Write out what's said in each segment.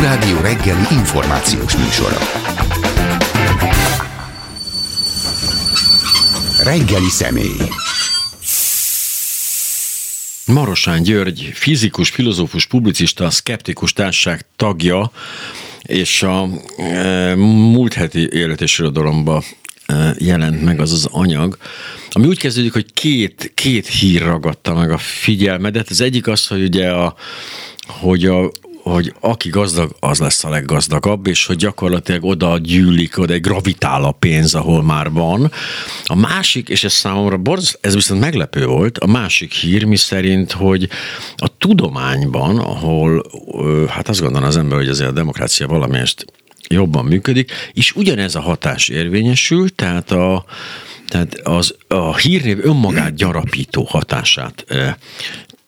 Klubrádió reggeli információs műsora. Reggeli személy. Marosán György, fizikus, filozófus, publicista, a Skeptikus Társaság tagja, és a e, múlt heti élet és irodalomba e, jelent meg az az anyag, ami úgy kezdődik, hogy két, két hír ragadta meg a figyelmedet. Az egyik az, hogy ugye a, hogy a hogy aki gazdag, az lesz a leggazdagabb, és hogy gyakorlatilag oda gyűlik, oda gravitál a pénz, ahol már van. A másik, és ez számomra borz, ez viszont meglepő volt, a másik hír, mi szerint, hogy a tudományban, ahol hát azt gondolom az ember, hogy azért a demokrácia valamelyest jobban működik, és ugyanez a hatás érvényesül, tehát a, tehát az, a hírnév önmagát gyarapító hatását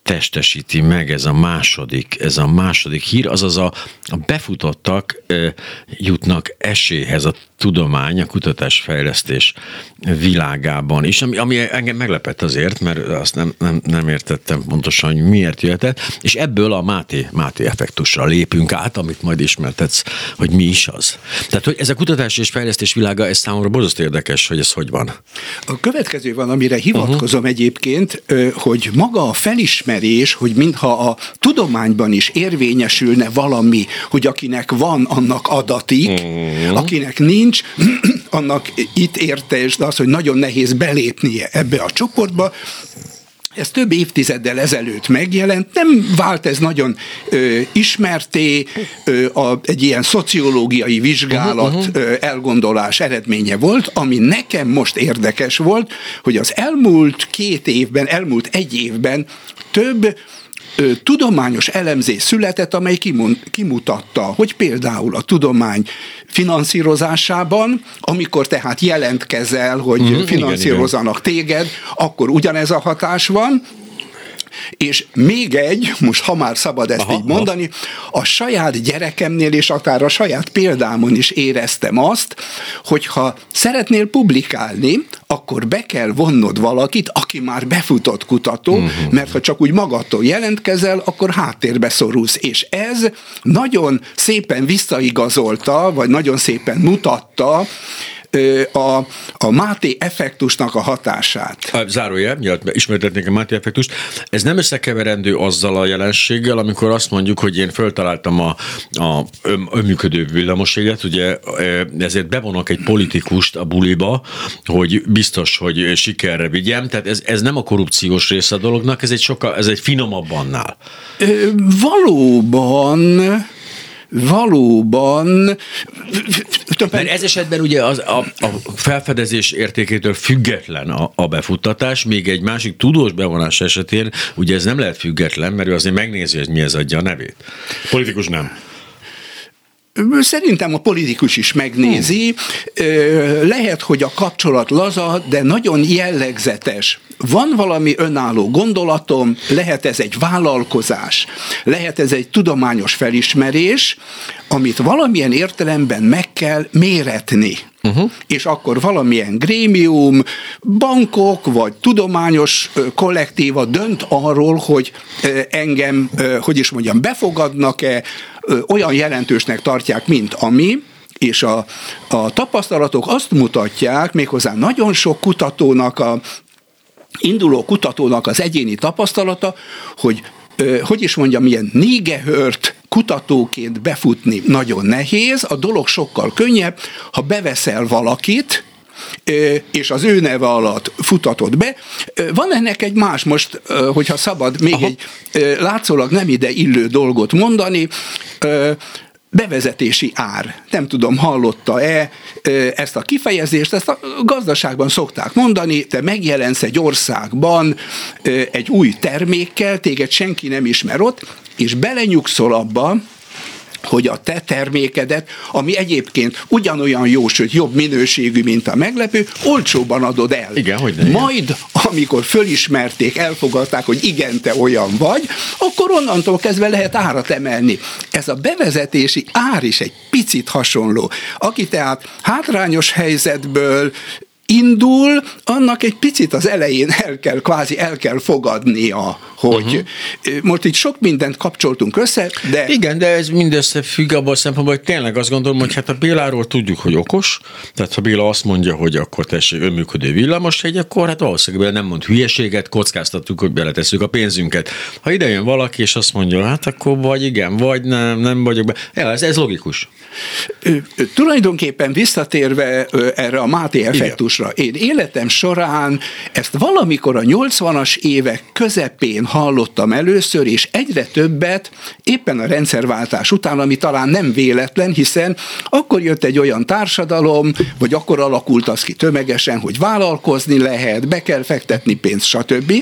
testesíti meg ez a második, ez a második hír, azaz a, a befutottak e, jutnak esélyhez a tudomány, a kutatásfejlesztés világában is, ami, ami engem meglepett azért, mert azt nem, nem, nem értettem pontosan, hogy miért jöhetett, és ebből a Máté, Máté effektusra lépünk át, amit majd ismertetsz, hogy mi is az. Tehát, hogy ez a kutatás és fejlesztés világa, ez számomra borzasztó érdekes, hogy ez hogy van. A következő van, amire hivatkozom uh-huh. egyébként, hogy maga a felismerés, hogy mintha a tudományban is érvényesülne valami, hogy akinek van, annak adatik, uh-huh. akinek nincs, nincs, annak itt érte, és az, hogy nagyon nehéz belépnie ebbe a csoportba, ez több évtizeddel ezelőtt megjelent, nem vált ez nagyon ö, ismerté, ö, a, egy ilyen szociológiai vizsgálat uh-huh, uh-huh. Ö, elgondolás eredménye volt, ami nekem most érdekes volt, hogy az elmúlt két évben, elmúlt egy évben több ö, tudományos elemzés született, amely kimutatta, hogy például a tudomány finanszírozásában, amikor tehát jelentkezel, hogy uh-huh, finanszírozanak igen, igen. téged, akkor ugyanez a hatás van, és még egy, most ha már szabad ezt aha, így mondani, a saját gyerekemnél és akár a saját példámon is éreztem azt, hogy ha szeretnél publikálni, akkor be kell vonnod valakit, aki már befutott kutató, uh-huh. mert ha csak úgy magadtól jelentkezel, akkor háttérbe szorulsz. És ez nagyon szépen visszaigazolta, vagy nagyon szépen mutatta, a, a Máté effektusnak a hatását. Zárójel, miatt ismertetnék a Máté effektust. Ez nem összekeverendő azzal a jelenséggel, amikor azt mondjuk, hogy én föltaláltam a, a önműködő villamoséget, ugye ezért bevonok egy politikust a buliba, hogy biztos, hogy sikerre vigyem. Tehát ez, ez nem a korrupciós része a dolognak, ez egy sokkal, ez egy finomabb annál. Valóban valóban... Mert ez esetben ugye az, a, a felfedezés értékétől független a, a befuttatás, még egy másik tudós bevonás esetén ugye ez nem lehet független, mert ő azért megnézi, hogy mi ez adja a nevét. Politikus nem. Szerintem a politikus is megnézi. Lehet, hogy a kapcsolat laza, de nagyon jellegzetes. Van valami önálló gondolatom, lehet ez egy vállalkozás, lehet ez egy tudományos felismerés, amit valamilyen értelemben meg kell méretni. Uh-huh. És akkor valamilyen grémium, bankok vagy tudományos kollektíva dönt arról, hogy engem, hogy is mondjam, befogadnak-e, olyan jelentősnek tartják, mint ami, és a, a tapasztalatok azt mutatják, méghozzá nagyon sok kutatónak a induló kutatónak az egyéni tapasztalata, hogy hogy is mondjam, milyen négehört kutatóként befutni nagyon nehéz, a dolog sokkal könnyebb, ha beveszel valakit, és az ő neve alatt futatod be. Van ennek egy más, most, hogyha szabad még Aha. egy látszólag nem ide illő dolgot mondani, bevezetési ár. Nem tudom, hallotta-e ezt a kifejezést, ezt a gazdaságban szokták mondani, te megjelensz egy országban egy új termékkel, téged senki nem ismer ott, és belenyugszol abba, hogy a te termékedet, ami egyébként ugyanolyan jó, sőt jobb minőségű, mint a meglepő, olcsóban adod el. Igen, hogy ne Majd, amikor fölismerték, elfogadták, hogy igen, te olyan vagy, akkor onnantól kezdve lehet árat emelni. Ez a bevezetési ár is egy picit hasonló. Aki tehát hátrányos helyzetből indul, annak egy picit az elején el kell, kvázi el kell fogadnia, hogy uh-huh. most itt sok mindent kapcsoltunk össze, de... Igen, de ez mindössze függ abban a szempontból, hogy tényleg azt gondolom, hogy hát a Béláról tudjuk, hogy okos, tehát ha Béla azt mondja, hogy akkor tessék önműködő egy, akkor hát valószínűleg nem mond hülyeséget, kockáztatjuk, hogy beletesszük a pénzünket. Ha ide jön valaki, és azt mondja, hát akkor vagy igen, vagy nem, nem vagyok be. Ja, ez, ez logikus. Tulajdonképpen visszatérve erre a Máté effektusra, én életem során ezt valamikor a 80-as évek közepén hallottam először, és egyre többet éppen a rendszerváltás után, ami talán nem véletlen, hiszen akkor jött egy olyan társadalom, vagy akkor alakult az ki tömegesen, hogy vállalkozni lehet, be kell fektetni pénzt, stb.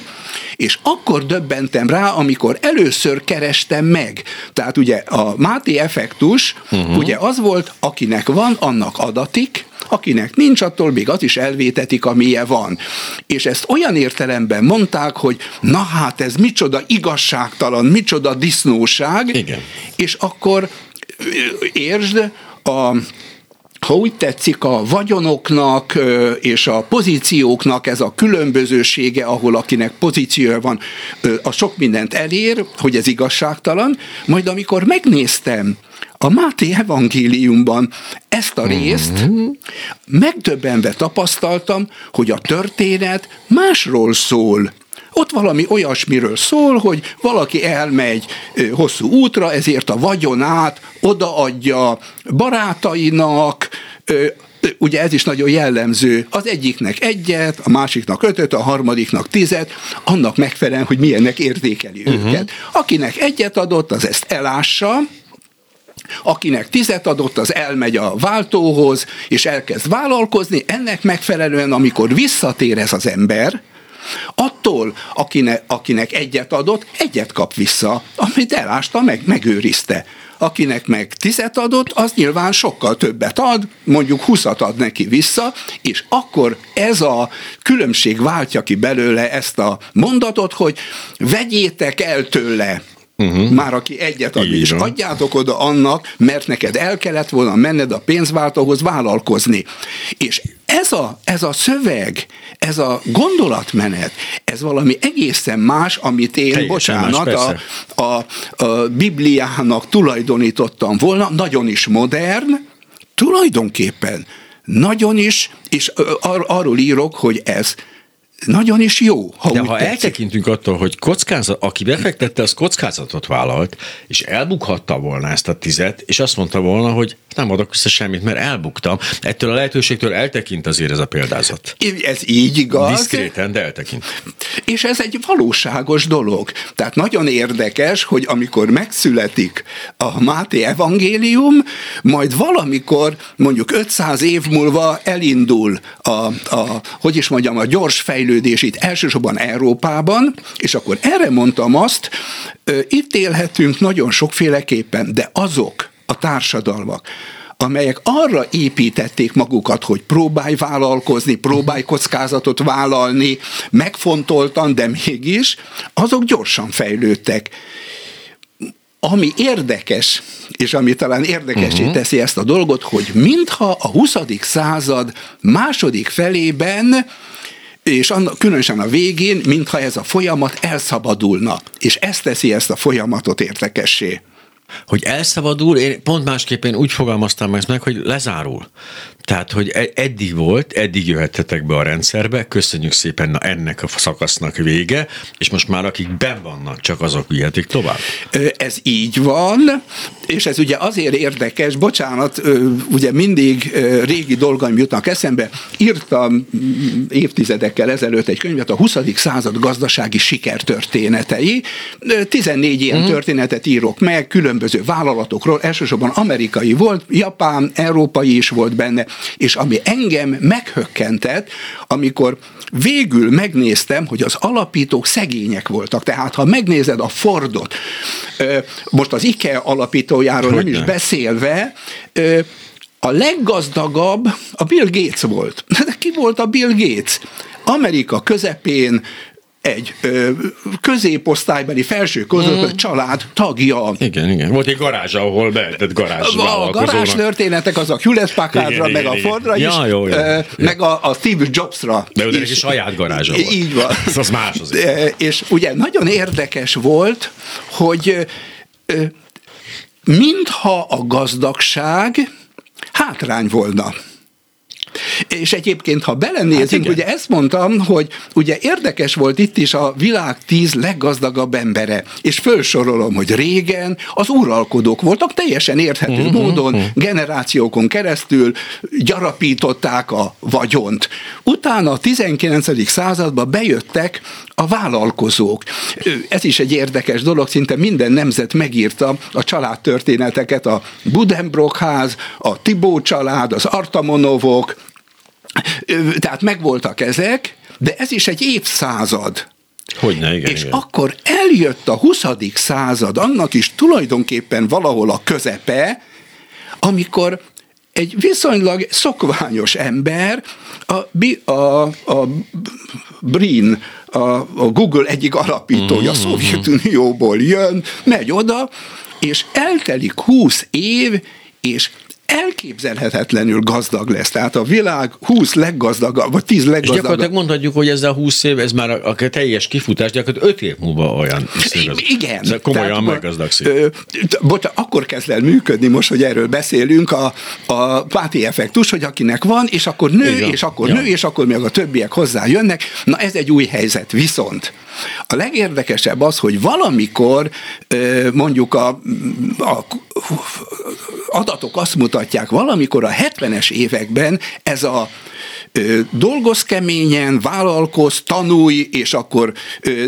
És akkor döbbentem rá, amikor először kerestem meg. Tehát ugye a Máté effektus, uh-huh. ugye az volt, akinek van, annak adatik, akinek nincs, attól még az is elvétetik, amilyen van. És ezt olyan értelemben mondták, hogy na hát ez micsoda igazságtalan, micsoda disznóság, Igen. és akkor értsd, a, ha úgy tetszik, a vagyonoknak és a pozícióknak ez a különbözősége, ahol akinek pozíciója van, a sok mindent elér, hogy ez igazságtalan, majd amikor megnéztem a Máté evangéliumban ezt a részt, mm-hmm. megdöbbenve tapasztaltam, hogy a történet másról szól. Ott valami olyasmiről szól, hogy valaki elmegy hosszú útra, ezért a vagyonát odaadja barátainak, ugye ez is nagyon jellemző, az egyiknek egyet, a másiknak ötöt, a harmadiknak tizet, annak megfelelően, hogy milyennek értékeli uh-huh. őket. Akinek egyet adott, az ezt elássa, Akinek tizet adott, az elmegy a váltóhoz, és elkezd vállalkozni, ennek megfelelően, amikor visszatér ez az ember, attól, akinek, akinek egyet adott, egyet kap vissza, amit elásta, meg, megőrizte. Akinek meg tizet adott, az nyilván sokkal többet ad, mondjuk huszat ad neki vissza, és akkor ez a különbség váltja ki belőle ezt a mondatot, hogy vegyétek el tőle uh-huh. már aki egyet ad, és adjátok oda annak, mert neked el kellett volna menned a pénzváltóhoz vállalkozni. És ez a, ez a szöveg, ez a gondolatmenet, ez valami egészen más, amit én, Teljesen bocsánat, más, a, a, a Bibliának tulajdonítottam volna, nagyon is modern, tulajdonképpen nagyon is, és ar- arról írok, hogy ez nagyon is jó. Ha De ha tetszik. eltekintünk attól, hogy kockázat, aki befektette, az kockázatot vállalt, és elbukhatta volna ezt a tizet, és azt mondta volna, hogy nem adok vissza semmit, mert elbuktam. Ettől a lehetőségtől eltekint azért ez a példázat. Ez így igaz. Diszkréten, de eltekint. És ez egy valóságos dolog. Tehát nagyon érdekes, hogy amikor megszületik a Máté evangélium, majd valamikor, mondjuk 500 év múlva elindul a, a hogy is mondjam, a gyors fejlődés itt elsősorban Európában, és akkor erre mondtam azt, itt élhetünk nagyon sokféleképpen, de azok, a társadalmak, amelyek arra építették magukat, hogy próbálj vállalkozni, próbálj kockázatot vállalni, megfontoltan, de mégis, azok gyorsan fejlődtek. Ami érdekes, és ami talán érdekesé uh-huh. teszi ezt a dolgot, hogy mintha a 20. század második felében és annak, különösen a végén, mintha ez a folyamat elszabadulna. És ezt teszi ezt a folyamatot érdekessé hogy elszabadul, én pont másképpen úgy fogalmaztam ezt meg, hogy lezárul. Tehát, hogy e- eddig volt, eddig jöhettetek be a rendszerbe, köszönjük szépen, na ennek a szakasznak vége, és most már akik ben vannak, csak azok vihetik tovább. Ez így van, és ez ugye azért érdekes, bocsánat, ugye mindig régi dolgaim jutnak eszembe, írtam évtizedekkel ezelőtt egy könyvet, a 20. század gazdasági sikertörténetei. 14 ilyen mm. történetet írok meg, különböző vállalatokról, elsősorban amerikai volt, japán, európai is volt benne, és ami engem meghökkentett, amikor végül megnéztem, hogy az alapítók szegények voltak. Tehát, ha megnézed a Fordot, most az IKEA alapítójáról nem is beszélve, a leggazdagabb a Bill Gates volt. De ki volt a Bill Gates? Amerika közepén egy ö, középosztálybeli felső között mm. család tagja. Igen, igen. Volt egy garázs, ahol behetett garázs A garázs történetek az a Hewlett Packardra, meg igen, a Fordra igen. is, ja, jó, jó. Ö, meg a, a Steve Jobsra. De ő is saját garázsa volt. Így van. Ez az más azért. És ugye nagyon érdekes volt, hogy mintha a gazdagság hátrány volna. És egyébként, ha belenézünk, hát ugye ezt mondtam, hogy ugye érdekes volt itt is a világ tíz leggazdagabb embere, és fölsorolom, hogy régen az uralkodók voltak teljesen érthető uh-huh, módon, uh-huh. generációkon keresztül gyarapították a vagyont. Utána a 19. században bejöttek a vállalkozók. Ez is egy érdekes dolog, szinte minden nemzet megírta a családtörténeteket, a Budenbrock ház, a Tibó család, az Artamonovok, tehát megvoltak ezek, de ez is egy évszázad. Hogyne, igen, És igen. akkor eljött a 20. század, annak is tulajdonképpen valahol a közepe, amikor egy viszonylag szokványos ember, a, a, a Brin, a, a Google egyik alapítója, mm-hmm. Szovjetunióból jön, megy oda, és eltelik 20 év, és elképzelhetetlenül gazdag lesz. Tehát a világ 20 leggazdagabb, vagy 10 leggazdagabb. És gyakorlatilag mondhatjuk, hogy ez a 20 év, ez már a, a teljes kifutás, gyakorlatilag 5 év múlva olyan. Igen. Ez komolyan meggazdagszik. Bocs, akkor kezd el működni most, hogy erről beszélünk, a, a páti effektus, hogy akinek van, és akkor nő, Igen. és akkor ja. nő, és akkor még a többiek hozzá jönnek. Na ez egy új helyzet. Viszont a legérdekesebb az, hogy valamikor mondjuk a, a adatok azt mutatják, valamikor a 70-es években ez a dolgoz keményen, vállalkoz, tanulj, és akkor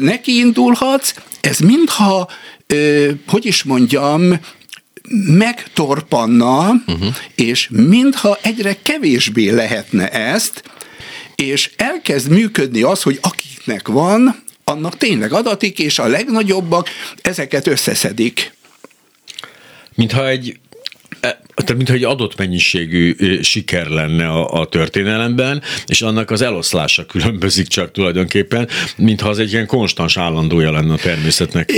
nekiindulhatsz, ez mintha, hogy is mondjam, megtorpanna, uh-huh. és mintha egyre kevésbé lehetne ezt, és elkezd működni az, hogy akiknek van, annak tényleg adatik, és a legnagyobbak ezeket összeszedik. Mintha egy e, tehát mintha egy adott mennyiségű siker lenne a, a történelemben, és annak az eloszlása különbözik csak tulajdonképpen, mintha az egy ilyen konstans állandója lenne a természetnek.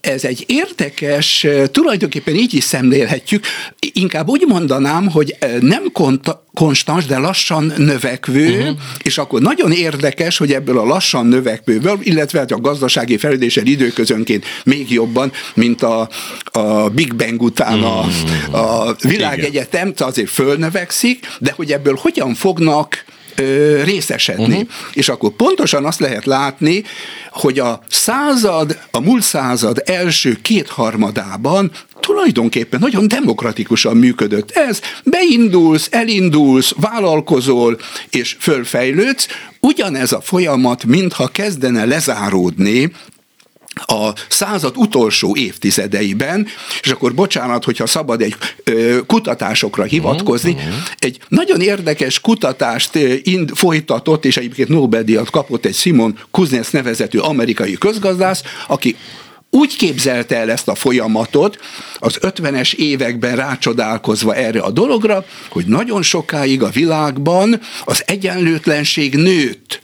Ez egy érdekes, tulajdonképpen így is szemlélhetjük, inkább úgy mondanám, hogy nem konta, konstans, de lassan növekvő, uh-huh. és akkor nagyon érdekes, hogy ebből a lassan növekvőből, illetve hát a gazdasági fejlődéssel időközönként még jobban, mint a, a Big Bang után a, mhm. a világegyetem, azért fölnövekszik, de hogy ebből hogyan fognak ö, részesedni. Uh-huh. És akkor pontosan azt lehet látni, hogy a század, a múlt század első kétharmadában tulajdonképpen nagyon demokratikusan működött ez. Beindulsz, elindulsz, vállalkozol és fölfejlődsz. Ugyanez a folyamat, mintha kezdene lezáródni a század utolsó évtizedeiben, és akkor bocsánat, hogyha szabad egy ö, kutatásokra hivatkozni, uh-huh. egy nagyon érdekes kutatást ind, folytatott, és egyébként Nobel-díjat kapott egy Simon Kuznets nevezetű amerikai közgazdász, aki úgy képzelte el ezt a folyamatot, az 50-es években rácsodálkozva erre a dologra, hogy nagyon sokáig a világban az egyenlőtlenség nőtt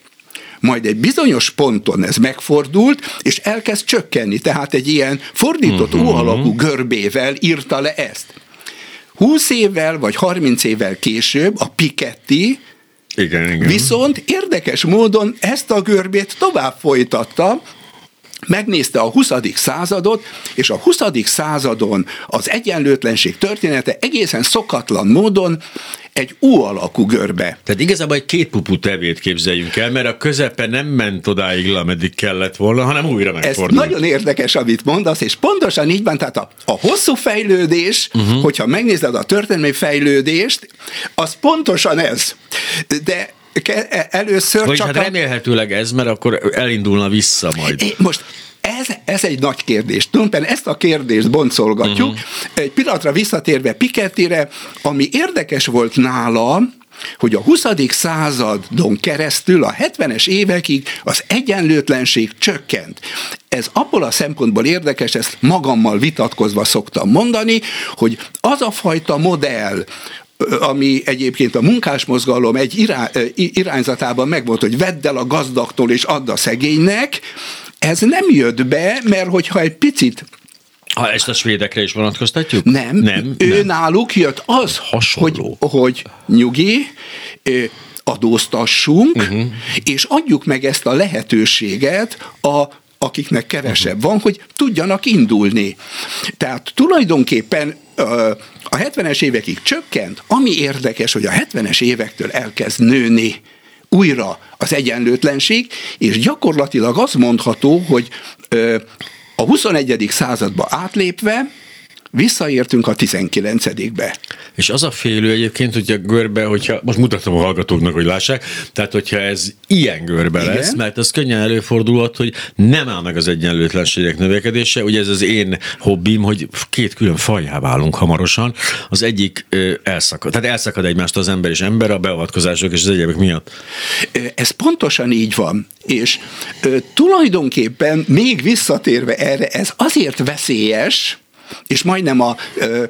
majd egy bizonyos ponton ez megfordult, és elkezd csökkenni. Tehát egy ilyen fordított uh-huh. Mhm. alakú görbével írta le ezt. 20 évvel vagy 30 évvel később a Piketty igen, igen. Viszont érdekes módon ezt a görbét tovább folytatta, megnézte a 20. századot, és a 20. századon az egyenlőtlenség története egészen szokatlan módon egy U alakú görbe. Tehát igazából egy két pupu tevét képzeljünk el, mert a közepe nem ment odáig, ameddig kellett volna, hanem újra megfordult. Ez nagyon érdekes, amit mondasz, és pontosan így van, tehát a, a hosszú fejlődés, uh-huh. hogyha megnézed a történelmi fejlődést, az pontosan ez. De először Vagy csak... hát remélhetőleg ez, mert akkor elindulna vissza majd. Most ez, ez egy nagy kérdés. Tulajdonképpen ezt a kérdést boncolgatjuk. Uh-huh. Egy pillanatra visszatérve Pikettire, ami érdekes volt nála, hogy a 20. századon keresztül a 70-es évekig az egyenlőtlenség csökkent. Ez abból a szempontból érdekes, ezt magammal vitatkozva szoktam mondani, hogy az a fajta modell, ami egyébként a munkásmozgalom egy irányzatában megvolt, hogy vedd el a gazdagtól és add a szegénynek, ez nem jött be, mert hogyha egy picit ha ezt a svédekre is vonatkoztatjuk? Nem, nem ő nem. náluk jött az, hogy, hogy nyugi, adóztassunk, uh-huh. és adjuk meg ezt a lehetőséget a akiknek kevesebb van, hogy tudjanak indulni. Tehát tulajdonképpen a 70-es évekig csökkent, ami érdekes, hogy a 70-es évektől elkezd nőni újra az egyenlőtlenség, és gyakorlatilag az mondható, hogy a 21. századba átlépve visszaértünk a 19-be. És az a félő egyébként, hogy a görbe, hogyha, most mutatom a hallgatóknak, hogy lássák, tehát hogyha ez ilyen görbe Igen. lesz, mert az könnyen előfordulhat, hogy nem áll meg az egyenlőtlenségek növekedése, ugye ez az én hobbim, hogy két külön fajjá válunk hamarosan, az egyik elszakad, tehát elszakad egymást az ember és ember a beavatkozások és az egyébek miatt. Ez pontosan így van, és tulajdonképpen még visszatérve erre, ez azért veszélyes, és majdnem a ö,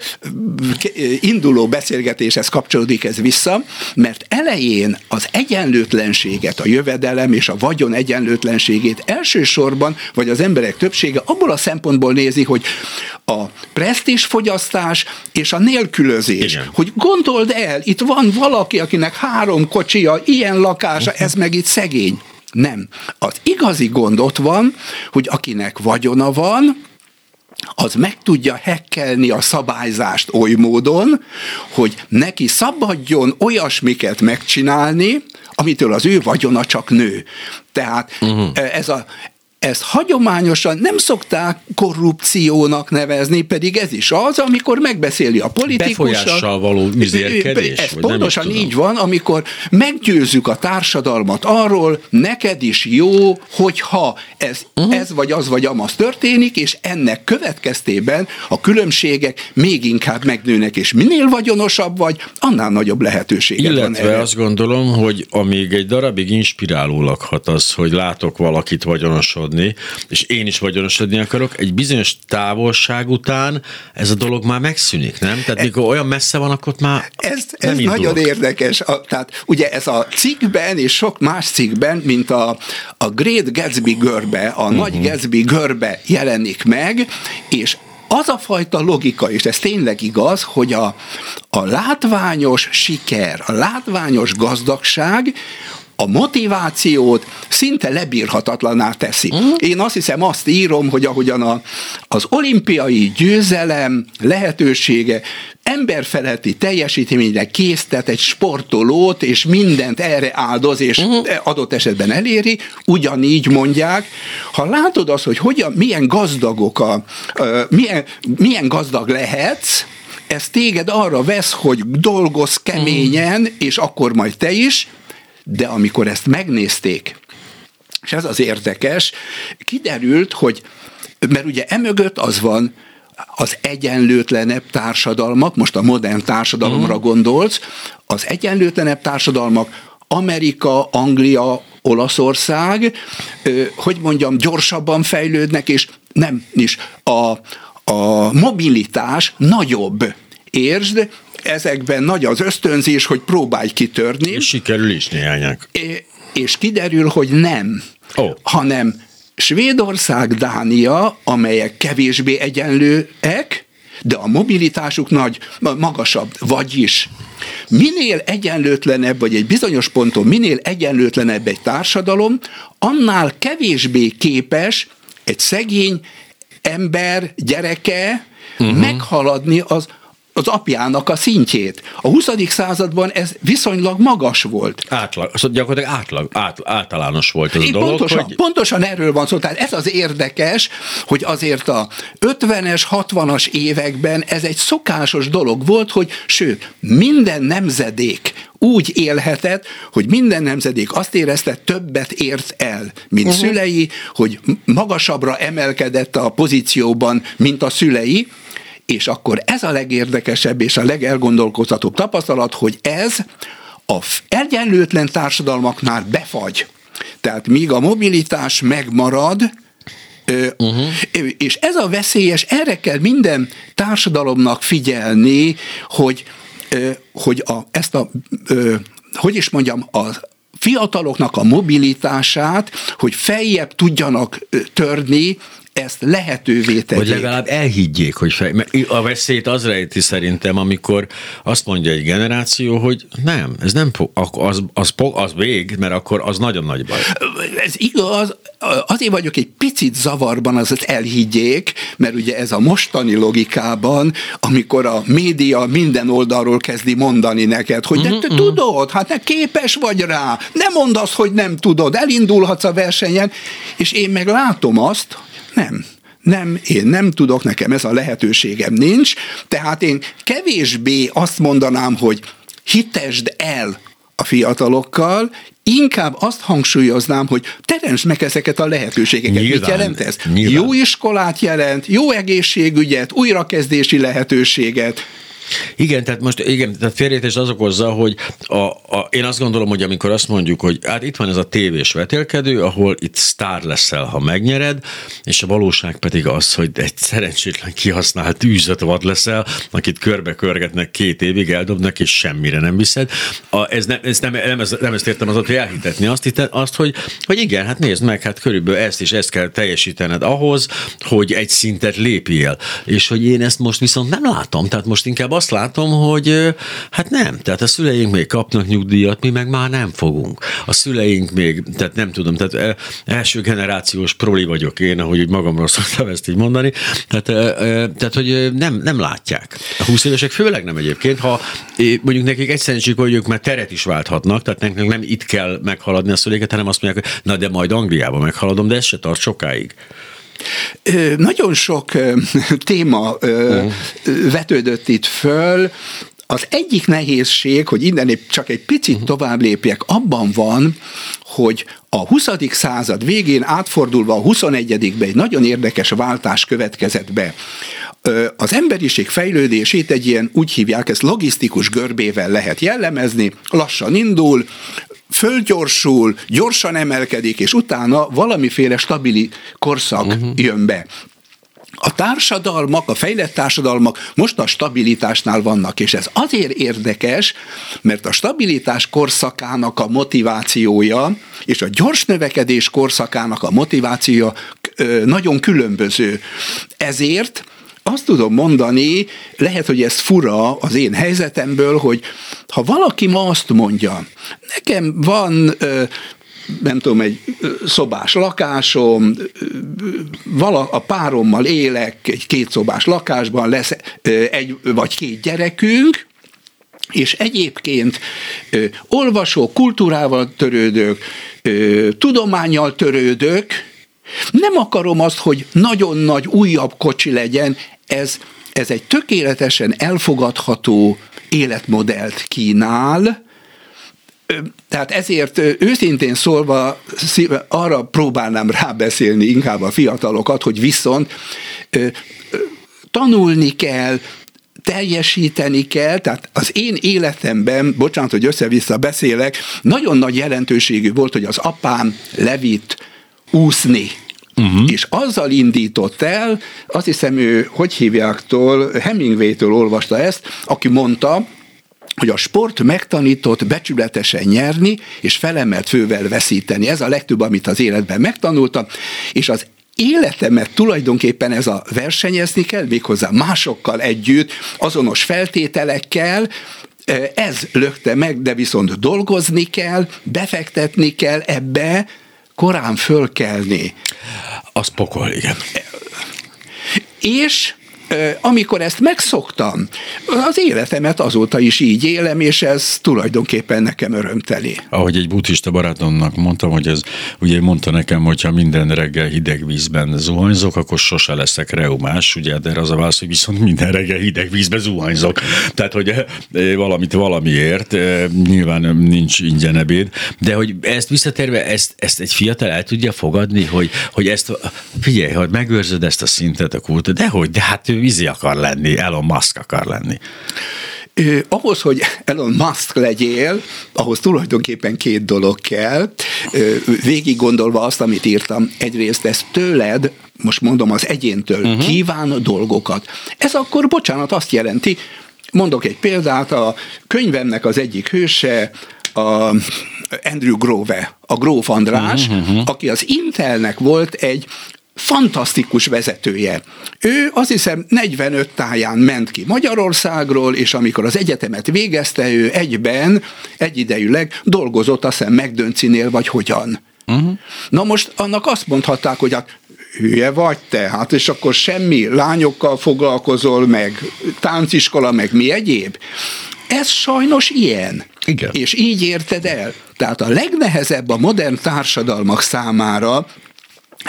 induló beszélgetéshez kapcsolódik ez vissza, mert elején az egyenlőtlenséget, a jövedelem és a vagyon egyenlőtlenségét elsősorban, vagy az emberek többsége abból a szempontból nézi, hogy a fogyasztás és a nélkülözés. Igen. Hogy gondold el, itt van valaki, akinek három kocsia, ilyen lakása, ez meg itt szegény. Nem. Az igazi gond ott van, hogy akinek vagyona van, az meg tudja hekkelni a szabályzást oly módon, hogy neki szabadjon olyasmiket megcsinálni, amitől az ő vagyona csak nő. Tehát uh-huh. ez a, ezt hagyományosan nem szokták korrupciónak nevezni, pedig ez is az, amikor megbeszéli a politikussal. Befolyással való üzérkedés. Ez pontosan így van, amikor meggyőzzük a társadalmat arról, neked is jó, hogyha ez, uh-huh. ez vagy az vagy amaz történik, és ennek következtében a különbségek még inkább megnőnek, és minél vagyonosabb vagy, annál nagyobb lehetőség van Illetve azt gondolom, hogy amíg egy darabig inspiráló hat az, hogy látok valakit vagyonosodni, vagyonosodni, és én is vagyonosodni akarok, egy bizonyos távolság után ez a dolog már megszűnik, nem? Tehát mikor olyan messze van, akkor már Ez, ez nem nagyon érdekes. A, tehát ugye ez a cikkben és sok más cikkben, mint a, a Great Gatsby görbe, a uh-huh. Nagy Gatsby görbe jelenik meg, és az a fajta logika, és ez tényleg igaz, hogy a, a látványos siker, a látványos gazdagság a motivációt szinte lebírhatatlaná teszi. Uh-huh. Én azt hiszem, azt írom, hogy ahogyan a, az olimpiai győzelem lehetősége emberfeletti teljesítményre késztet egy sportolót, és mindent erre áldoz, és uh-huh. adott esetben eléri, ugyanígy mondják. Ha látod azt, hogy hogyan, milyen gazdagok a, milyen, milyen gazdag lehetsz, ez téged arra vesz, hogy dolgoz keményen, uh-huh. és akkor majd te is, de amikor ezt megnézték, és ez az érdekes, kiderült, hogy, mert ugye emögött az van, az egyenlőtlenebb társadalmak, most a modern társadalomra mm. gondolsz, az egyenlőtlenebb társadalmak, Amerika, Anglia, Olaszország, hogy mondjam, gyorsabban fejlődnek, és nem is a, a mobilitás nagyobb. Értsd, ezekben nagy az ösztönzés, hogy próbálj kitörni. És sikerül is néhányak. És kiderül, hogy nem, oh. hanem Svédország, Dánia, amelyek kevésbé egyenlőek, de a mobilitásuk nagy, magasabb, vagyis minél egyenlőtlenebb, vagy egy bizonyos ponton minél egyenlőtlenebb egy társadalom, annál kevésbé képes egy szegény ember gyereke uh-huh. meghaladni az az apjának a szintjét. A 20. században ez viszonylag magas volt. Átlag, szóval gyakorlatilag átlag, át, általános volt ez a dolog. Pontosan, hogy... pontosan erről van szó. Tehát ez az érdekes, hogy azért a 50-es, 60-as években ez egy szokásos dolog volt, hogy sőt, minden nemzedék úgy élhetett, hogy minden nemzedék azt érezte, többet ért el, mint uh-huh. szülei, hogy magasabbra emelkedett a pozícióban, mint a szülei, és akkor ez a legérdekesebb és a legelgondolkoztatóbb tapasztalat, hogy ez a egyenlőtlen társadalmaknál befagy. Tehát míg a mobilitás megmarad, Uh-huh. És ez a veszélyes, erre kell minden társadalomnak figyelni, hogy hogy a, ezt a, hogy is mondjam, a fiataloknak a mobilitását, hogy feljebb tudjanak törni ezt lehetővé tegyék. Vagy legalább elhiggyék, hogy fej... a veszélyt az rejti szerintem, amikor azt mondja egy generáció, hogy nem, ez nem az, az, az vég, mert akkor az nagyon nagy baj. Ez igaz, azért vagyok egy picit zavarban, az elhiggyék, mert ugye ez a mostani logikában, amikor a média minden oldalról kezdi mondani neked, hogy de te uh-huh. tudod, hát ne képes vagy rá, nem mondd azt, hogy nem tudod, elindulhatsz a versenyen, és én meg látom azt, nem. Nem, én nem tudok, nekem ez a lehetőségem nincs, tehát én kevésbé azt mondanám, hogy hitesd el a fiatalokkal, inkább azt hangsúlyoznám, hogy teremtsd meg ezeket a lehetőségeket. Nyilván, Mit jelent ez? Nyilván. Jó iskolát jelent, jó egészségügyet, újrakezdési lehetőséget, igen, tehát most igen, tehát félrejtés az okozza, hogy a, a, én azt gondolom, hogy amikor azt mondjuk, hogy hát itt van ez a tévés vetélkedő, ahol itt sztár leszel, ha megnyered, és a valóság pedig az, hogy egy szerencsétlen kihasznált űzött leszel, akit körbe körgetnek két évig, eldobnak, és semmire nem viszed. A, ez nem, ez nem, nem, ez, nem ezt értem az, hogy elhitetni azt, itt, azt hogy, hogy igen, hát nézd meg, hát körülbelül ezt és ezt kell teljesítened ahhoz, hogy egy szintet lépjél. És hogy én ezt most viszont nem látom, tehát most inkább azt látom, hogy hát nem, tehát a szüleink még kapnak nyugdíjat, mi meg már nem fogunk. A szüleink még, tehát nem tudom, tehát első generációs proli vagyok én, ahogy magamról szoktam ezt így mondani, tehát, tehát hogy nem, nem látják. A 20 évesek főleg nem egyébként, ha mondjuk nekik egyszerűen hogy ők már teret is válthatnak, tehát nekünk nem itt kell meghaladni a szüleiket, hanem azt mondják, hogy na de majd Angliába meghaladom, de ez se tart sokáig. Nagyon sok téma uh-huh. vetődött itt föl, az egyik nehézség, hogy innen csak egy picit uh-huh. tovább lépjek, abban van, hogy a 20. század végén átfordulva a 21-be egy nagyon érdekes váltás következett be. Az emberiség fejlődését egy ilyen, úgy hívják, ezt logisztikus görbével lehet jellemezni, lassan indul, fölgyorsul, gyorsan emelkedik, és utána valamiféle stabili korszak uh-huh. jön be. A társadalmak, a fejlett társadalmak most a stabilitásnál vannak, és ez azért érdekes, mert a stabilitás korszakának a motivációja és a gyors növekedés korszakának a motivációja nagyon különböző. Ezért azt tudom mondani, lehet, hogy ez fura az én helyzetemből, hogy ha valaki ma azt mondja, nekem van nem tudom, egy szobás lakásom, vala, a párommal élek egy kétszobás lakásban, lesz egy vagy két gyerekünk, és egyébként ö, olvasó, kultúrával törődök, ö, tudományjal törődök, nem akarom azt, hogy nagyon nagy, újabb kocsi legyen, ez, ez egy tökéletesen elfogadható életmodellt kínál, tehát ezért őszintén szólva arra próbálnám rábeszélni inkább a fiatalokat, hogy viszont tanulni kell, teljesíteni kell, tehát az én életemben, bocsánat, hogy össze-vissza beszélek, nagyon nagy jelentőségű volt, hogy az apám levitt úszni Uh-huh. És azzal indított el, azt hiszem ő, hogy hívjáktól, Hemingway-től olvasta ezt, aki mondta, hogy a sport megtanított becsületesen nyerni, és felemelt fővel veszíteni. Ez a legtöbb, amit az életben megtanultam, és az életemet tulajdonképpen ez a versenyezni kell, méghozzá másokkal együtt, azonos feltételekkel, ez lökte meg, de viszont dolgozni kell, befektetni kell ebbe, korán fölkelni. Az pokol, igen. És amikor ezt megszoktam, az életemet azóta is így élem, és ez tulajdonképpen nekem örömteli. Ahogy egy buddhista barátomnak mondtam, hogy ez ugye mondta nekem, hogyha minden reggel hideg vízben zuhanyzok, akkor sose leszek reumás, ugye, de az a válasz, hogy viszont minden reggel hideg vízben zuhanyzok. Tehát, hogy valamit valamiért, nyilván nincs ingyen ebéd, de hogy ezt visszatérve, ezt, ezt egy fiatal el tudja fogadni, hogy, hogy ezt, figyelj, hogy megőrzöd ezt a szintet a kultúr, de hogy, de hát ő ő vízi akar lenni, Elon Musk akar lenni. Ö, ahhoz, hogy Elon Musk legyél, ahhoz tulajdonképpen két dolog kell. Végig gondolva azt, amit írtam, egyrészt ez tőled, most mondom az egyéntől, uh-huh. kíván dolgokat. Ez akkor, bocsánat, azt jelenti, mondok egy példát, a könyvemnek az egyik hőse, a Andrew Grove, a Gróf András, uh-huh. aki az Intelnek volt egy fantasztikus vezetője. Ő azt hiszem 45 táján ment ki Magyarországról, és amikor az egyetemet végezte, ő egyben, egyidejűleg dolgozott azt hiszem McDöncinél, vagy hogyan. Uh-huh. Na most annak azt mondhatták, hogy hát hülye vagy te, hát és akkor semmi lányokkal foglalkozol, meg tánciskola, meg mi egyéb. Ez sajnos ilyen. Igen. És így érted el. Tehát a legnehezebb a modern társadalmak számára,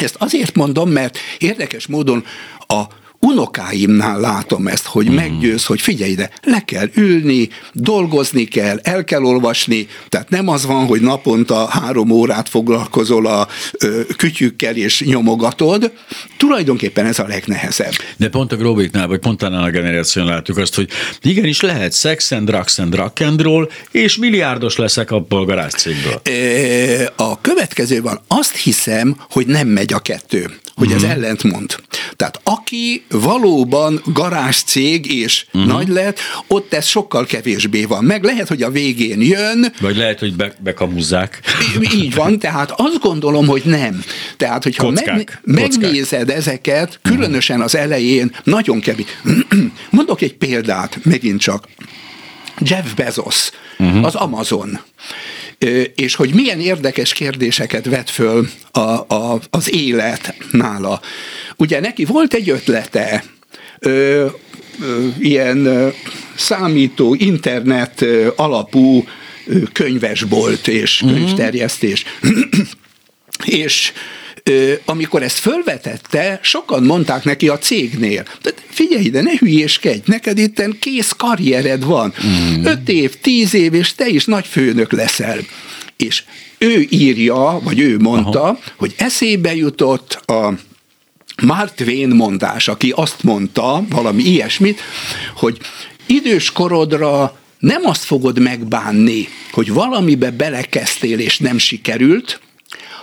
ezt azért mondom, mert érdekes módon a unokáimnál látom ezt, hogy mm. meggyőz, hogy figyelj ide, le kell ülni, dolgozni kell, el kell olvasni, tehát nem az van, hogy naponta három órát foglalkozol a ö, kütyükkel és nyomogatod, tulajdonképpen ez a legnehezebb. De pont a Grobiknál, vagy pont annál a generáción látjuk azt, hogy igenis lehet sex and drugs and rock and roll, és milliárdos leszek a polgarászcégből. A következő van, azt hiszem, hogy nem megy a kettő hogy ez uh-huh. ellentmond. Tehát aki valóban cég és uh-huh. nagy lett, ott ez sokkal kevésbé van. Meg lehet, hogy a végén jön. Vagy lehet, hogy be, bekamuzzák. Így van, tehát azt gondolom, hogy nem. Tehát, hogyha meg, megnézed ezeket, különösen az elején, nagyon kevés. Mondok egy példát, megint csak. Jeff Bezos, uh-huh. az Amazon és hogy milyen érdekes kérdéseket vet föl a, a, az élet nála. Ugye neki volt egy ötlete, ö, ö, ilyen ö, számító, internet ö, alapú ö, könyvesbolt és mhm. könyvterjesztés. és amikor ezt fölvetette, sokan mondták neki a cégnél, de figyelj ide, ne hülyéskedj, neked itten kész karriered van, mm. öt év, tíz év, és te is nagy főnök leszel. És ő írja, vagy ő mondta, Aha. hogy eszébe jutott a Mark Twain mondás, aki azt mondta, valami ilyesmit, hogy idős korodra nem azt fogod megbánni, hogy valamibe belekezdtél és nem sikerült,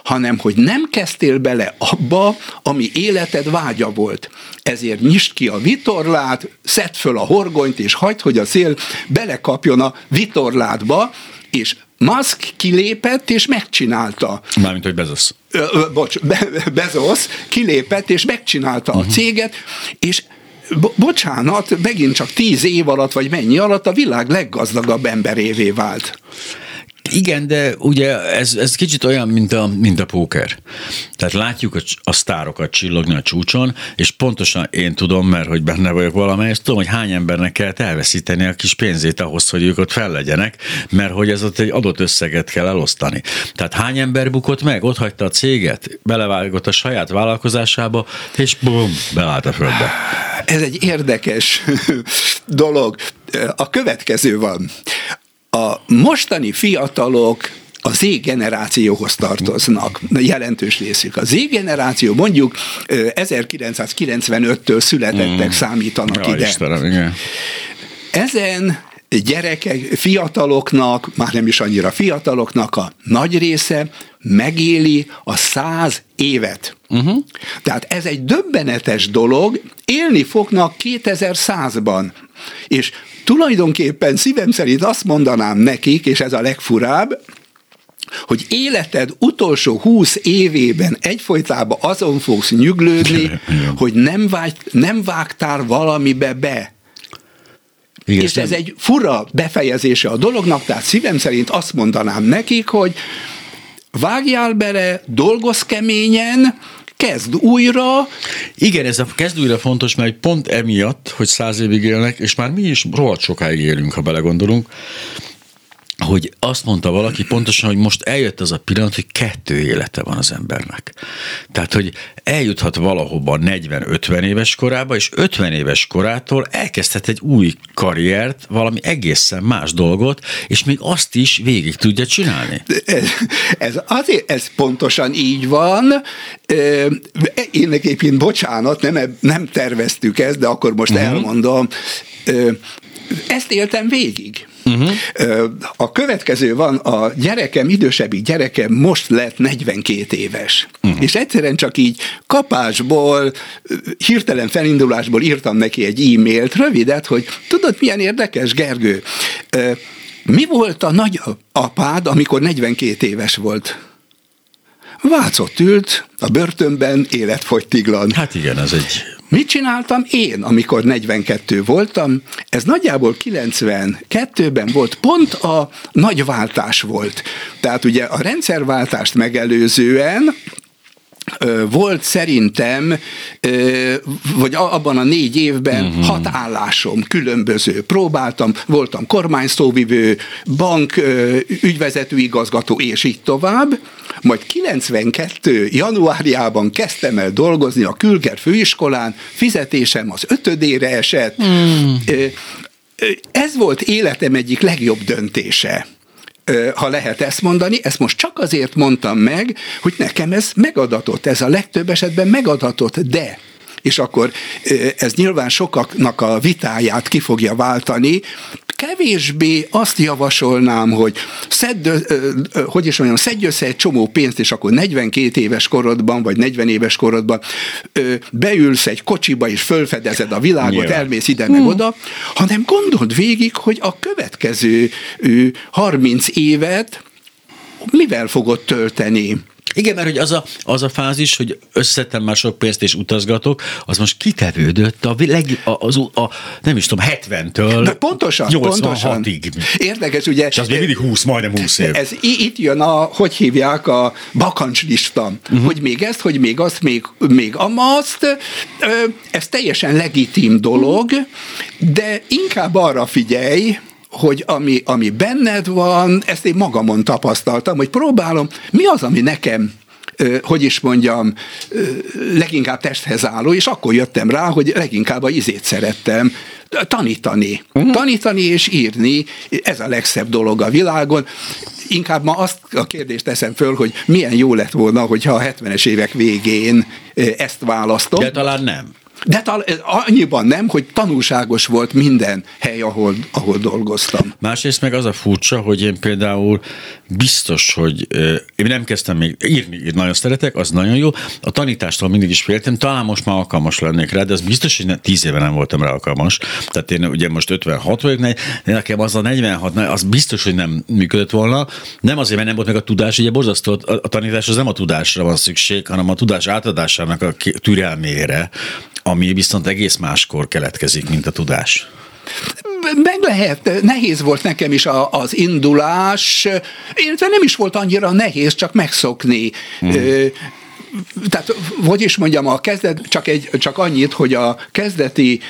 hanem hogy nem kezdtél bele abba, ami életed vágya volt. Ezért nyisd ki a vitorlát, szedd föl a horgonyt, és hagyd, hogy a szél belekapjon a vitorlátba, és Musk kilépett és megcsinálta. Mármint, hogy Bezos. Ö, ö, bocs, Be- Bezos kilépett és megcsinálta uh-huh. a mhm. céget, és bo- bocsánat, megint csak tíz év alatt, vagy mennyi alatt a világ leggazdagabb emberévé vált. Igen, de ugye ez, ez kicsit olyan, mint a, mint a póker. Tehát látjuk a, a sztárokat csillogni a csúcson, és pontosan én tudom, mert hogy benne vagyok valamelyest, tudom, hogy hány embernek kell elveszíteni a kis pénzét ahhoz, hogy ők ott fellegyenek, mert hogy ez ott egy adott összeget kell elosztani. Tehát hány ember bukott meg, ott hagyta a céget, belevágott a saját vállalkozásába, és bum, beállt a földbe. Ez egy érdekes dolog. A következő van a mostani fiatalok a Z generációhoz tartoznak, jelentős részük. A Z generáció mondjuk 1995-től születettek mm. számítanak ja, ide. Istenem, igen. Ezen gyerekek, fiataloknak, már nem is annyira fiataloknak a nagy része megéli a száz évet. Uh-huh. Tehát ez egy döbbenetes dolog, élni fognak 2100-ban. És tulajdonképpen szívem szerint azt mondanám nekik, és ez a legfurább, hogy életed utolsó húsz évében egyfolytában azon fogsz nyüglődni, hogy nem, vágy, nem vágtál valamibe be. Igen, és ez egy fura befejezése a dolognak, tehát szívem szerint azt mondanám nekik, hogy vágjál bele, dolgozz keményen, kezd újra. Igen, ez a kezd újra fontos, mert pont emiatt, hogy száz évig élnek, és már mi is rohadt sokáig élünk, ha belegondolunk, hogy azt mondta valaki pontosan, hogy most eljött az a pillanat, hogy kettő élete van az embernek. Tehát, hogy eljuthat valahova 40-50 éves korába, és 50 éves korától elkezdhet egy új karriert, valami egészen más dolgot, és még azt is végig tudja csinálni. Ez, ez, azért, ez pontosan így van. Én egyébként, bocsánat, nem, nem terveztük ezt, de akkor most uh-huh. elmondom. Ezt éltem végig. Uh-huh. A következő van, a gyerekem, idősebbik gyerekem most lett 42 éves. Uh-huh. És egyszerűen csak így kapásból, hirtelen felindulásból írtam neki egy e-mailt, rövidet, hogy tudod, milyen érdekes, Gergő? Mi volt a nagyapád, amikor 42 éves volt? Vácott ült a börtönben, életfogytiglan. Hát igen, ez egy... Mit csináltam én, amikor 42 voltam? Ez nagyjából 92-ben volt, pont a nagy váltás volt. Tehát ugye a rendszerváltást megelőzően volt szerintem, vagy abban a négy évben uh-huh. hat állásom, különböző. Próbáltam, voltam kormányszóvivő, bank ügyvezető igazgató, és így tovább. Majd 92. januárjában kezdtem el dolgozni a Külger főiskolán, fizetésem az ötödére esett. Mm. Ez volt életem egyik legjobb döntése ha lehet ezt mondani, ezt most csak azért mondtam meg, hogy nekem ez megadatott, ez a legtöbb esetben megadatott, de és akkor ez nyilván sokaknak a vitáját ki fogja váltani, kevésbé azt javasolnám, hogy szedd, hogy is mondjam, szedj össze egy csomó pénzt, és akkor 42 éves korodban, vagy 40 éves korodban beülsz egy kocsiba, és fölfedezed a világot, Nyilván. elmész ide meg hmm. oda, hanem gondold végig, hogy a következő 30 évet mivel fogod tölteni igen, mert hogy az a, az a fázis, hogy összettem már sok pénzt és utazgatok, az most kitevődött a, leg, a, az, a nem is tudom, 70-től De pontosan, 86-ig. Érdekes, ugye. És az még mindig 20, majdnem 20 év. Ez itt jön a, hogy hívják, a bakancslista, uh-huh. hogy még ezt, hogy még azt, még, még amazt. Ez teljesen legitim dolog, de inkább arra figyelj, hogy ami, ami benned van, ezt én magamon tapasztaltam, hogy próbálom, mi az, ami nekem hogy is mondjam, leginkább testhez álló, és akkor jöttem rá, hogy leginkább a izét szerettem tanítani. Uh-huh. Tanítani és írni, ez a legszebb dolog a világon. Inkább ma azt a kérdést teszem föl, hogy milyen jó lett volna, hogyha a 70-es évek végén ezt választom. De talán nem. De tal- annyiban nem, hogy tanulságos volt minden hely, ahol, ahol dolgoztam. Másrészt meg az a furcsa, hogy én például biztos, hogy én nem kezdtem még írni, írni nagyon szeretek, az nagyon jó. A tanítástól mindig is féltem, talán most már alkalmas lennék rá, de az biztos, hogy ne, tíz éve nem voltam rá alkalmas. Tehát én ugye most 56 vagyok, de nekem az a 46, az biztos, hogy nem működött volna. Nem azért, mert nem volt meg a tudás, ugye borzasztó, a, a tanítás az nem a tudásra van szükség, hanem a tudás átadásának a türelmére, ami viszont egész máskor keletkezik, mint a tudás. Meg lehet, nehéz volt nekem is az indulás, illetve nem is volt annyira nehéz, csak megszokni. Hmm tehát, hogy is mondjam, a kezdet, csak, egy, csak annyit, hogy a kezdeti,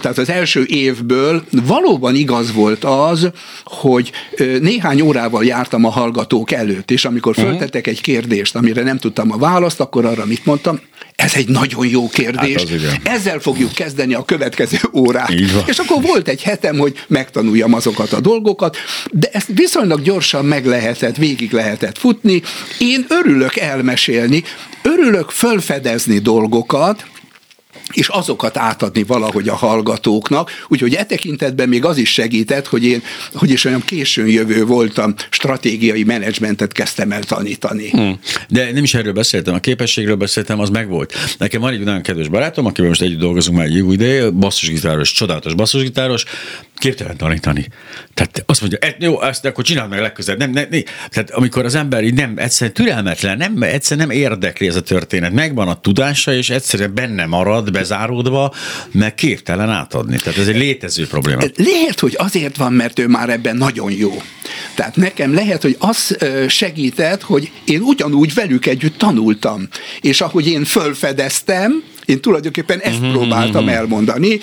tehát az első évből valóban igaz volt az, hogy néhány órával jártam a hallgatók előtt, és amikor mhm. föltettek egy kérdést, amire nem tudtam a választ, akkor arra mit mondtam? Ez egy nagyon jó kérdés. Hát Ezzel fogjuk kezdeni a következő órát. És akkor volt egy hetem, hogy megtanuljam azokat a dolgokat, de ezt viszonylag gyorsan meg lehetett, végig lehetett futni. Én örülök elmesélni, örülök fölfedezni dolgokat, és azokat átadni valahogy a hallgatóknak. Úgyhogy e tekintetben még az is segített, hogy én, hogy is olyan későn jövő voltam, stratégiai menedzsmentet kezdtem el tanítani. Hmm. De nem is erről beszéltem, a képességről beszéltem, az megvolt. Nekem van egy nagyon kedves barátom, akivel most együtt dolgozunk már egy ideje, basszusgitáros, csodálatos basszusgitáros, képtelen tanítani. Tehát azt mondja, e, jó, ezt akkor csináld meg legközelebb. Nem, nem, nem. Tehát amikor az ember így nem, egyszerűen türelmetlen, nem, egyszerűen nem érdekli ez a történet. Megvan a tudása, és egyszerűen benne marad, bezáródva, meg képtelen átadni. Tehát ez egy létező probléma. Lehet, hogy azért van, mert ő már ebben nagyon jó. Tehát nekem lehet, hogy az segített, hogy én ugyanúgy velük együtt tanultam. És ahogy én fölfedeztem, én tulajdonképpen ezt uh-huh, próbáltam uh-huh. elmondani.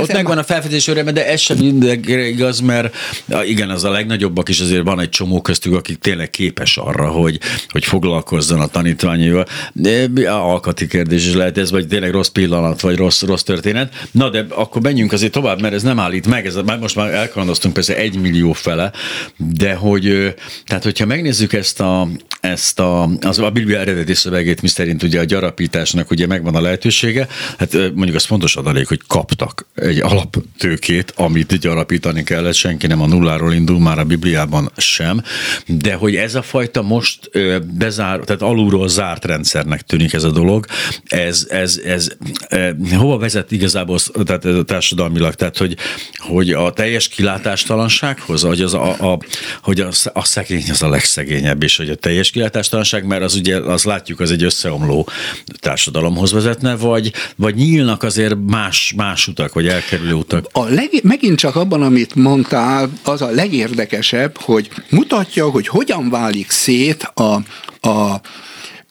Ott megvan már... a felfedezés öröme, de ez sem mindenre igaz, mert igen, az a legnagyobbak is azért van egy csomó köztük, akik tényleg képes arra, hogy, hogy foglalkozzon a tanítványaival. De alkati kérdés is lehet ez, vagy tényleg rossz pillanat, vagy rossz, rossz történet. Na de akkor menjünk azért tovább, mert ez nem állít meg, ez, most már elkalandoztunk persze egy millió fele, de hogy, tehát hogyha megnézzük ezt a, ezt a, az a Biblia eredeti szövegét, mi szerint ugye a gyarapításnak ugye megvan a lehetősége, hát mondjuk az fontos adalék, hogy kaptak egy alaptőkét, amit gyarapítani kellett, senki nem a nulláról indul, már a Bibliában sem, de hogy ez a fajta most bezár, tehát alulról zárt rendszernek tűnik ez a dolog, ez, ez, ez, ez hova vezet igazából tehát társadalmilag, tehát hogy, hogy a teljes kilátástalansághoz, hogy, az a, a, hogy a, a szegény az a legszegényebb, és hogy a teljes kilátástalanság, mert az ugye, az látjuk, az egy összeomló társadalomhoz vezetne, vagy, vagy nyílnak azért más, más utak, vagy elkerülő utak? A leg, megint csak abban, amit mondtál, az a legérdekesebb, hogy mutatja, hogy hogyan válik szét a, a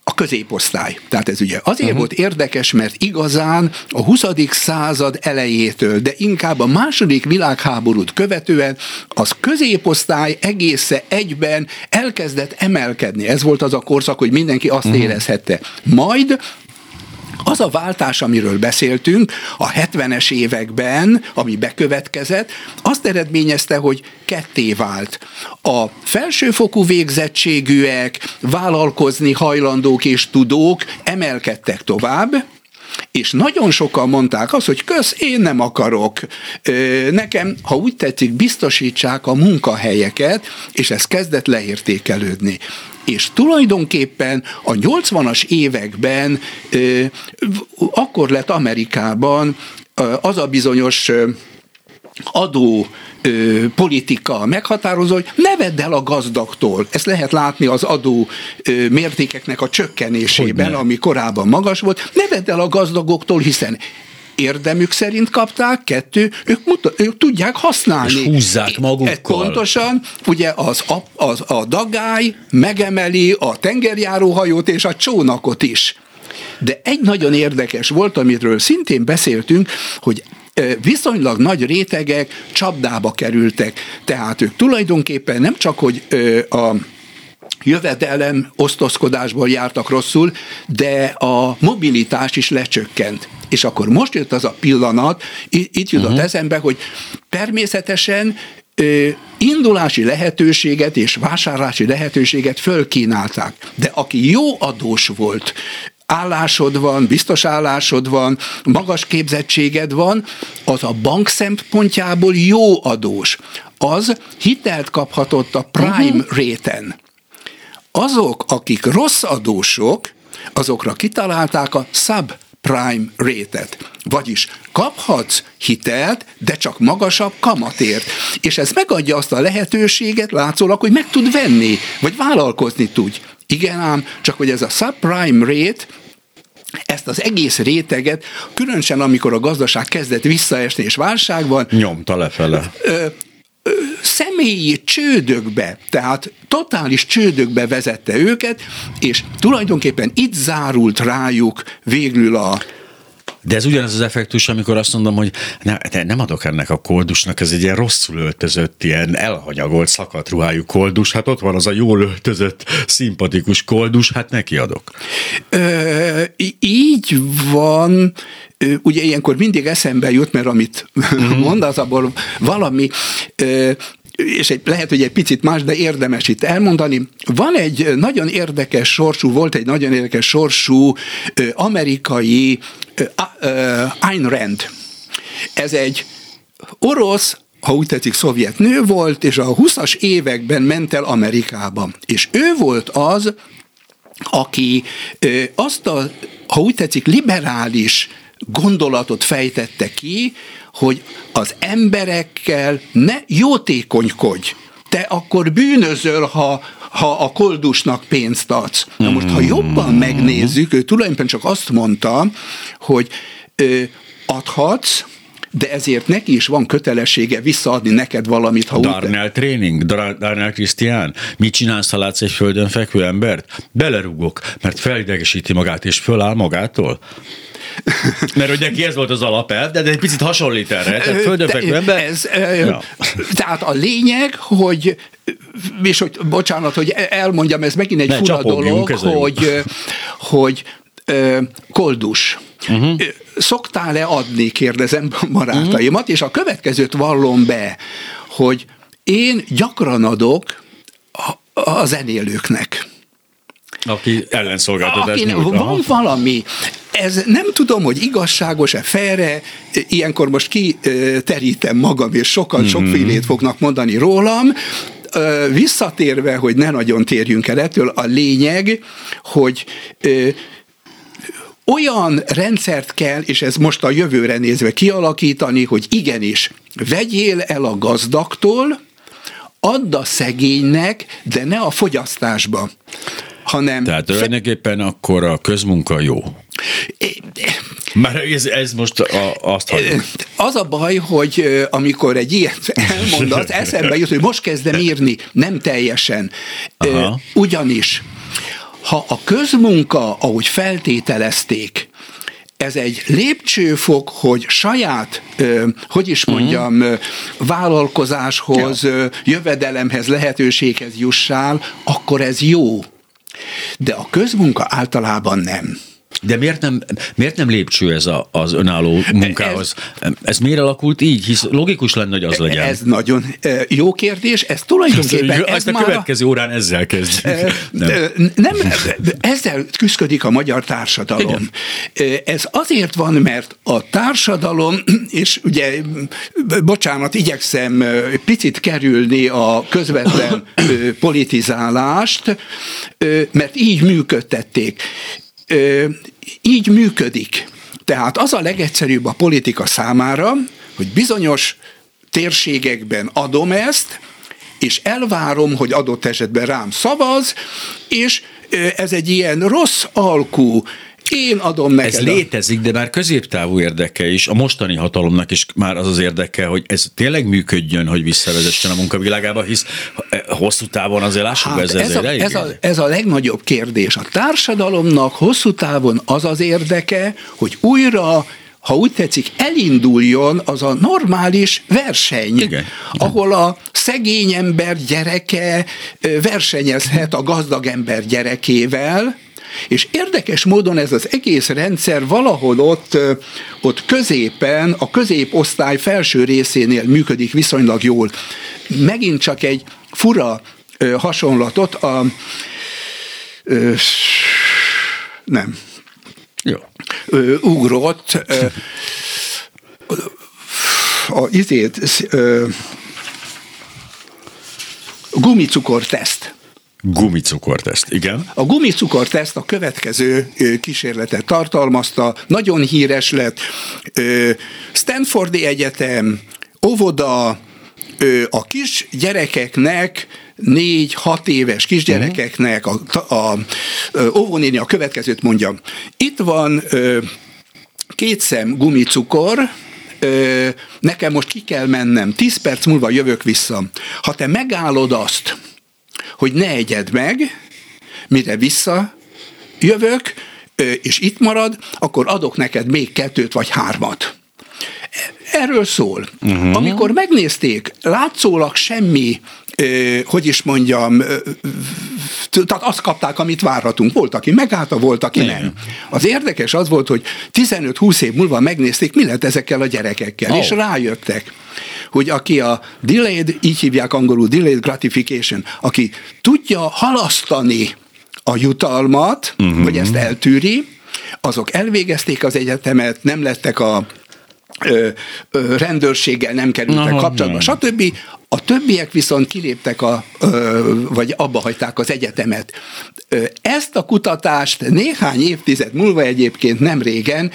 a középosztály. Tehát ez ugye azért uh-huh. volt érdekes, mert igazán a 20. század elejétől, de inkább a második világháborút követően az középosztály egésze egyben elkezdett emelkedni. Ez volt az a korszak, hogy mindenki azt uh-huh. érezhette. Majd az a váltás, amiről beszéltünk a 70-es években, ami bekövetkezett, azt eredményezte, hogy ketté vált. A felsőfokú végzettségűek, vállalkozni hajlandók és tudók emelkedtek tovább, és nagyon sokan mondták azt, hogy kösz, én nem akarok. Nekem, ha úgy tetszik, biztosítsák a munkahelyeket, és ez kezdett leértékelődni és tulajdonképpen a 80-as években akkor lett Amerikában az a bizonyos adó ö, politika meghatározó, hogy ne vedd el a gazdagtól. Ezt lehet látni az adó ö, mértékeknek a csökkenésében, ami korábban magas volt. Ne vedd el a gazdagoktól, hiszen érdemük szerint kapták, kettő, ők, muta, ők tudják használni. És húzzák magukkal. Pontosan, ugye az, a, az, a dagály megemeli a tengerjáróhajót és a csónakot is. De egy nagyon érdekes volt, amiről szintén beszéltünk, hogy viszonylag nagy rétegek csapdába kerültek. Tehát ők tulajdonképpen nem csak, hogy a jövedelem osztozkodásból jártak rosszul, de a mobilitás is lecsökkent. És akkor most jött az a pillanat, itt jutott uh-huh. eszembe, hogy természetesen ö, indulási lehetőséget és vásárlási lehetőséget fölkínálták. De aki jó adós volt, állásod van, biztos állásod van, magas képzettséged van, az a bank szempontjából jó adós. Az hitelt kaphatott a prime uh-huh. réten. Azok, akik rossz adósok, azokra kitalálták a sub prime rétet. Vagyis kaphatsz hitelt, de csak magasabb kamatért. És ez megadja azt a lehetőséget látszólag, hogy meg tud venni, vagy vállalkozni tudj. Igen ám, csak hogy ez a subprime rate, ezt az egész réteget, különösen amikor a gazdaság kezdett visszaesni és válság van, nyomta lefele. Személyi csődökbe, tehát totális csődökbe vezette őket, és tulajdonképpen itt zárult rájuk végül a de ez ugyanaz az effektus, amikor azt mondom, hogy ne, nem adok ennek a koldusnak, ez egy ilyen rosszul öltözött, ilyen elhanyagolt, szakadt ruhájú koldus, hát ott van az a jól öltözött, szimpatikus koldus, hát neki adok. Ö, így van, ugye ilyenkor mindig eszembe jut, mert amit mm. mondasz, abból valami és egy, lehet, hogy egy picit más, de érdemes itt elmondani. Van egy nagyon érdekes sorsú, volt egy nagyon érdekes sorsú amerikai Ayn Rand. Ez egy orosz ha úgy tetszik, szovjet nő volt, és a 20-as években ment el Amerikába. És ő volt az, aki azt a, ha úgy tetszik, liberális gondolatot fejtette ki, hogy az emberekkel ne jótékonykodj. Te akkor bűnözöl, ha, ha a koldusnak pénzt adsz. Na most, ha jobban megnézzük, ő tulajdonképpen csak azt mondta, hogy ö, adhatsz, de ezért neki is van kötelessége visszaadni neked valamit, ha Darnell úgy... tréning, Dar- Darnell Krisztián, mit csinálsz, ha látsz egy földön fekvő embert? Belerúgok, mert felidegesíti magát, és föláll magától. Mert ugye neki ez volt az alapelv, de egy picit hasonlít erre. Tehát földön ember. Ez, ja. Tehát a lényeg, hogy és hogy, bocsánat, hogy elmondjam, ez megint egy ne, fura dolog, hogy, hogy koldus. Uh-huh. Szoktál-e adni, kérdezem barátaimat, uh-huh. és a következőt vallom be, hogy én gyakran adok a, a zenélőknek. Aki ellenszolgáltatást Aki van valami, ez nem tudom, hogy igazságos-e, felre, ilyenkor most kiterítem magam, és sokan mm-hmm. sokfélét fognak mondani rólam, visszatérve, hogy ne nagyon térjünk el ettől, a lényeg, hogy olyan rendszert kell, és ez most a jövőre nézve kialakítani, hogy igenis, vegyél el a gazdagtól, add a szegénynek, de ne a fogyasztásba hanem... Tehát tulajdonképpen akkor a közmunka jó. Már ez, ez most a, azt hagyjuk. Az a baj, hogy amikor egy ilyet elmondasz, eszembe jut, hogy most kezdem írni, nem teljesen. Aha. Ugyanis, ha a közmunka, ahogy feltételezték, ez egy lépcsőfok, hogy saját, hogy is mondjam, uh-huh. vállalkozáshoz, ja. jövedelemhez, lehetőséghez jussál, akkor ez jó. De a közmunka általában nem. De miért nem, miért nem lépcső ez a, az önálló munkához? Ez, ez miért alakult így? Hisz logikus lenne, hogy az legyen. Ez nagyon jó kérdés. Ez tulajdonképpen... Ez, ez a következő a, órán ezzel kezdjük. Nem. nem, ezzel küzdik a magyar társadalom. Igen. Ez azért van, mert a társadalom, és ugye, bocsánat, igyekszem picit kerülni a közvetlen politizálást, mert így működtették így működik. Tehát az a legegyszerűbb a politika számára, hogy bizonyos térségekben adom ezt, és elvárom, hogy adott esetben rám szavaz, és ez egy ilyen rossz alkú, én adom neked. Ez létezik, de már középtávú érdeke is, a mostani hatalomnak is már az az érdeke, hogy ez tényleg működjön, hogy visszavezessen a munkavilágába, hisz eh, hosszú távon azért lássuk, hát ez, ez, a, ez, a, ez a legnagyobb kérdés. A társadalomnak hosszú távon az az érdeke, hogy újra ha úgy tetszik, elinduljon az a normális verseny, Igen. ahol a szegény ember gyereke versenyezhet a gazdag ember gyerekével, és érdekes módon ez az egész rendszer valahol ott, ott középen, a középosztály felső részénél működik viszonylag jól. Megint csak egy fura hasonlatot a nem. Jó. ugrott a izét, gumicukorteszt. Gumicukorteszt, igen. A gumicukorteszt a következő kísérletet tartalmazta, nagyon híres lett. Stanfordi Egyetem, óvoda, a kis gyerekeknek négy-hat éves kisgyerekeknek a, a, a óvónéni a következőt mondja. Itt van két szem gumicukor, nekem most ki kell mennem, tíz perc múlva jövök vissza. Ha te megállod azt, hogy ne egyed meg, mire vissza jövök, és itt marad, akkor adok neked még kettőt vagy hármat. Erről szól. Uh-huh. Amikor megnézték, látszólag semmi, hogy is mondjam, tehát azt kapták, amit várhatunk. Volt, aki megállta, volt, aki Igen. nem. Az érdekes az volt, hogy 15-20 év múlva megnézték, mi lett ezekkel a gyerekekkel, oh. és rájöttek, hogy aki a delayed, így hívják angolul delayed gratification, aki tudja halasztani a jutalmat, uh-huh. vagy ezt eltűri, azok elvégezték az egyetemet, nem lettek a ö, ö, rendőrséggel nem kerültek Aha, kapcsolatba, nem. stb. A többiek viszont kiléptek, a, vagy abba hagyták az egyetemet. Ezt a kutatást néhány évtized múlva egyébként nem régen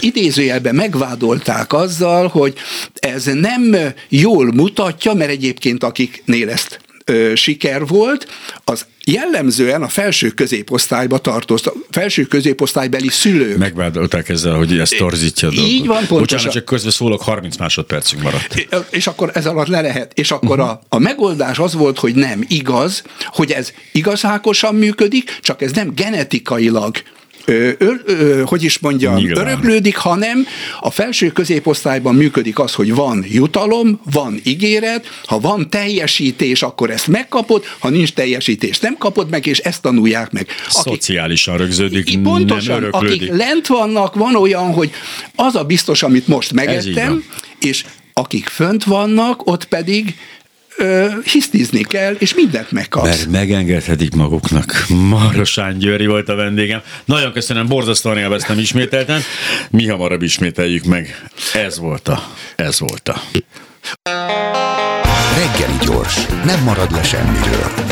idézőjelben megvádolták azzal, hogy ez nem jól mutatja, mert egyébként akiknél ezt ö, siker volt, az jellemzően a felső középosztályba tartozt, a felső középosztálybeli szülők. Megvádolták ezzel, hogy ezt torzítja a dolgot. Így van, pontosan. Bocsánat, csak közben szólok, 30 másodpercünk maradt. És akkor ez alatt le lehet. És akkor uh-huh. a, a megoldás az volt, hogy nem igaz, hogy ez igazákosan működik, csak ez nem genetikailag ö, ö, hogy is mondjam, Nyilván. öröklődik, hanem a felső középosztályban működik az, hogy van jutalom, van ígéret, ha van teljesítés, akkor ezt megkapod, ha nincs teljesítés, nem kapod meg, és ezt tanulják meg. Akik, Szociálisan rögződik, pontosan, nem akik lent vannak, van olyan, hogy az a biztos, amit most megettem, és akik fönt vannak, ott pedig ö, hisztizni kell, és mindent megkapsz. Mert megengedhetik maguknak. Marosán Győri volt a vendégem. Nagyon köszönöm, borzasztóan élveztem ismételten. Mi hamarabb ismételjük meg. Ez volt a, ez volt a. Reggeli gyors, nem marad le semmiről.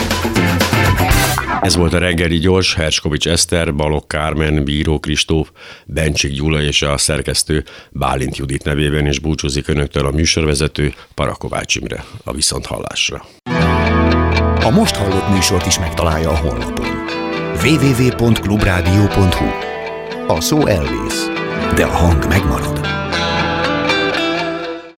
Ez volt a reggeli gyors, Herskovics Eszter, Balok Kármen, Bíró Kristóf, Bencsik Gyula és a szerkesztő Bálint Judit nevében is búcsúzik önöktől a műsorvezető Parakovács Imre a Viszonthallásra. A most hallott műsort is megtalálja a honlapon. www.clubradio.hu A szó elvész, de a hang megmarad.